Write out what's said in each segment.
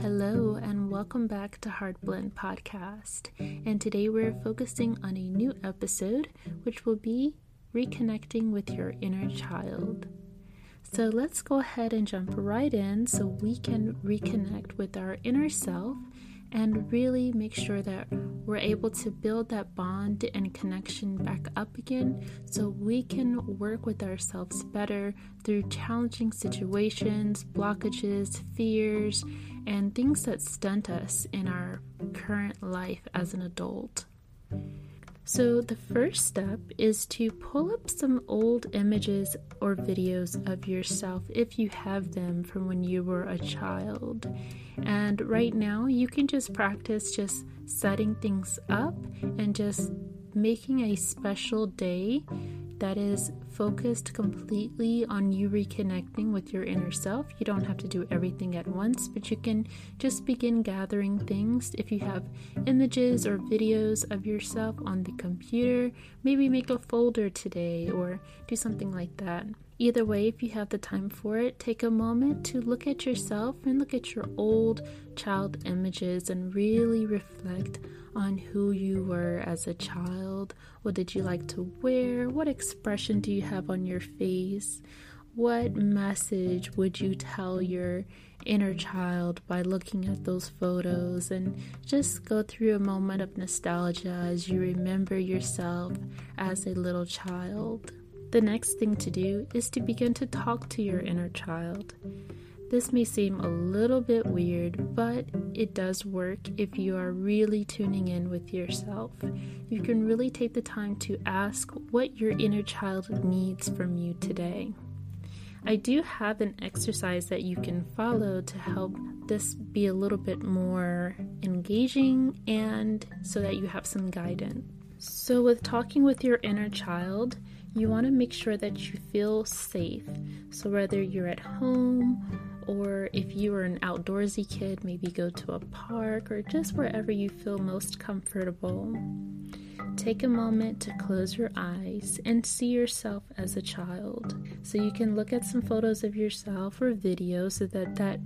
Hello, and welcome back to Heart Blend Podcast. And today we're focusing on a new episode, which will be reconnecting with your inner child. So let's go ahead and jump right in so we can reconnect with our inner self and really make sure that we're able to build that bond and connection back up again so we can work with ourselves better through challenging situations, blockages, fears, and things that stunt us in our current life as an adult. So, the first step is to pull up some old images or videos of yourself if you have them from when you were a child. And right now, you can just practice just setting things up and just making a special day that is focused completely on you reconnecting with your inner self. You don't have to do everything at once, but you can just begin gathering things. If you have images or videos of yourself on the computer, maybe make a folder today or do something like that. Either way, if you have the time for it, take a moment to look at yourself and look at your old child images and really reflect on who you were as a child. What did you like to wear? What expression do you have on your face? What message would you tell your inner child by looking at those photos and just go through a moment of nostalgia as you remember yourself as a little child? The next thing to do is to begin to talk to your inner child. This may seem a little bit weird, but it does work if you are really tuning in with yourself. You can really take the time to ask what your inner child needs from you today. I do have an exercise that you can follow to help this be a little bit more engaging and so that you have some guidance. So, with talking with your inner child, you want to make sure that you feel safe. So, whether you're at home or if you are an outdoorsy kid, maybe go to a park or just wherever you feel most comfortable. Take a moment to close your eyes and see yourself as a child. So you can look at some photos of yourself or videos so that that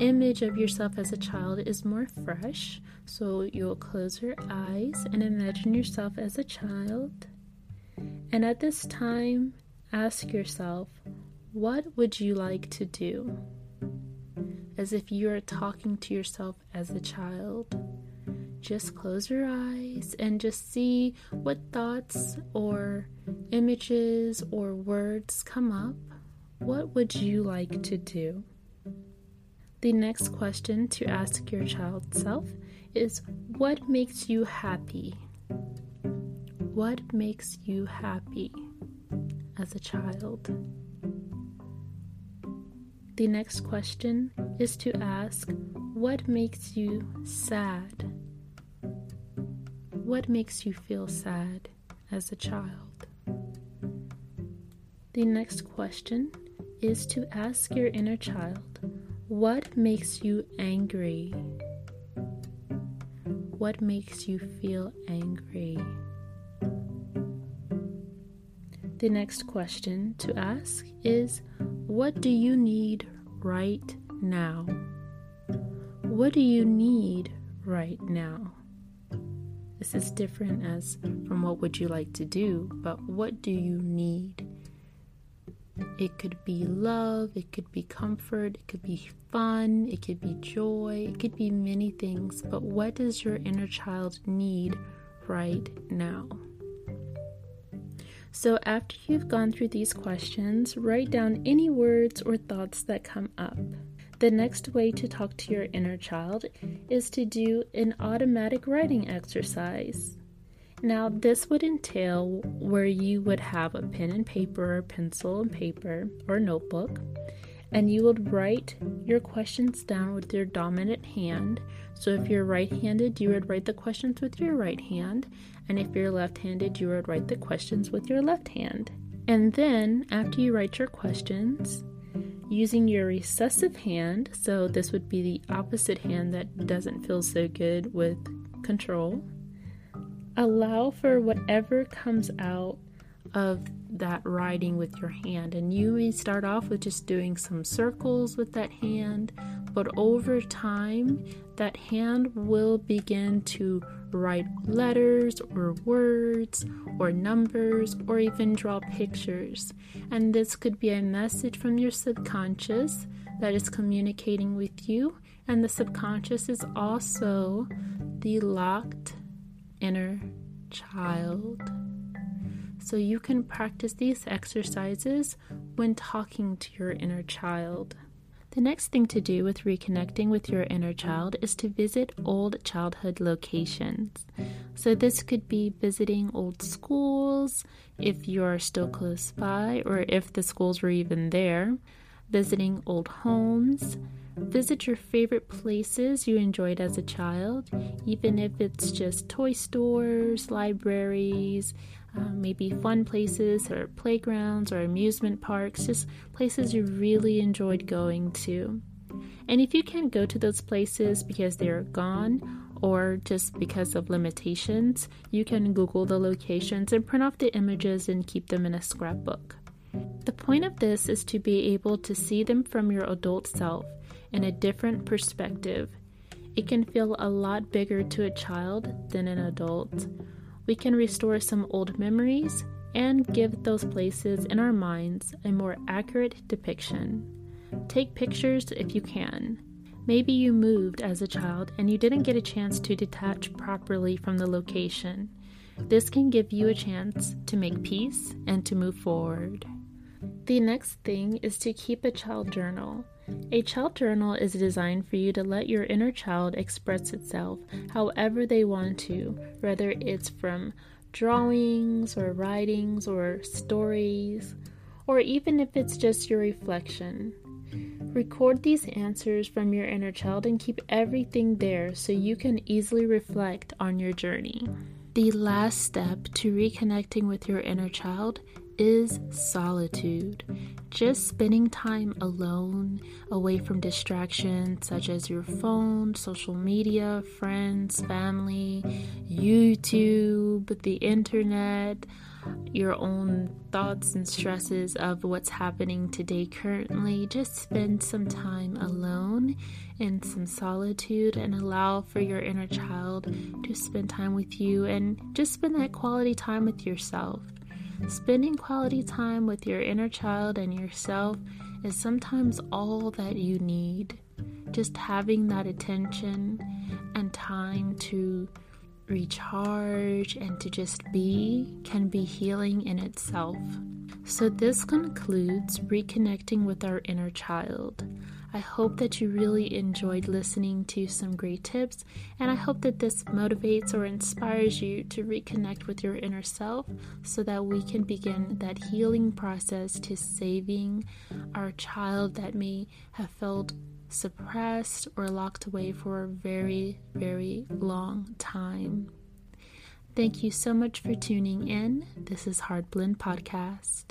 image of yourself as a child is more fresh. So you'll close your eyes and imagine yourself as a child. And at this time, ask yourself, what would you like to do? As if you are talking to yourself as a child. Just close your eyes and just see what thoughts or images or words come up. What would you like to do? The next question to ask your child self is What makes you happy? What makes you happy as a child? The next question is to ask What makes you sad? What makes you feel sad as a child? The next question is to ask your inner child What makes you angry? What makes you feel angry? The next question to ask is What do you need right now? What do you need right now? This is different as from what would you like to do, but what do you need? It could be love, it could be comfort, it could be fun, it could be joy, it could be many things, but what does your inner child need right now? So, after you've gone through these questions, write down any words or thoughts that come up. The next way to talk to your inner child is to do an automatic writing exercise. Now, this would entail where you would have a pen and paper, or pencil and paper, or notebook, and you would write your questions down with your dominant hand. So, if you're right handed, you would write the questions with your right hand, and if you're left handed, you would write the questions with your left hand. And then, after you write your questions, using your recessive hand, so this would be the opposite hand that doesn't feel so good with control, allow for whatever comes out of that writing with your hand. And you may start off with just doing some circles with that hand, but over time, that hand will begin to write letters or words or numbers or even draw pictures. And this could be a message from your subconscious that is communicating with you. And the subconscious is also the locked inner child. So you can practice these exercises when talking to your inner child. The next thing to do with reconnecting with your inner child is to visit old childhood locations. So, this could be visiting old schools if you're still close by, or if the schools were even there, visiting old homes. Visit your favorite places you enjoyed as a child, even if it's just toy stores, libraries, uh, maybe fun places or playgrounds or amusement parks, just places you really enjoyed going to. And if you can't go to those places because they're gone or just because of limitations, you can Google the locations and print off the images and keep them in a scrapbook. The point of this is to be able to see them from your adult self in a different perspective. It can feel a lot bigger to a child than an adult we can restore some old memories and give those places in our minds a more accurate depiction. Take pictures if you can. Maybe you moved as a child and you didn't get a chance to detach properly from the location. This can give you a chance to make peace and to move forward. The next thing is to keep a child journal. A child journal is designed for you to let your inner child express itself however they want to, whether it's from drawings or writings or stories, or even if it's just your reflection. Record these answers from your inner child and keep everything there so you can easily reflect on your journey. The last step to reconnecting with your inner child is solitude. Just spending time alone, away from distractions such as your phone, social media, friends, family, YouTube, the internet, your own thoughts and stresses of what's happening today currently. Just spend some time alone in some solitude and allow for your inner child to spend time with you and just spend that quality time with yourself. Spending quality time with your inner child and yourself is sometimes all that you need. Just having that attention and time to recharge and to just be can be healing in itself. So, this concludes reconnecting with our inner child. I hope that you really enjoyed listening to some great tips, and I hope that this motivates or inspires you to reconnect with your inner self so that we can begin that healing process to saving our child that may have felt suppressed or locked away for a very, very long time. Thank you so much for tuning in. This is Heart Blend Podcast.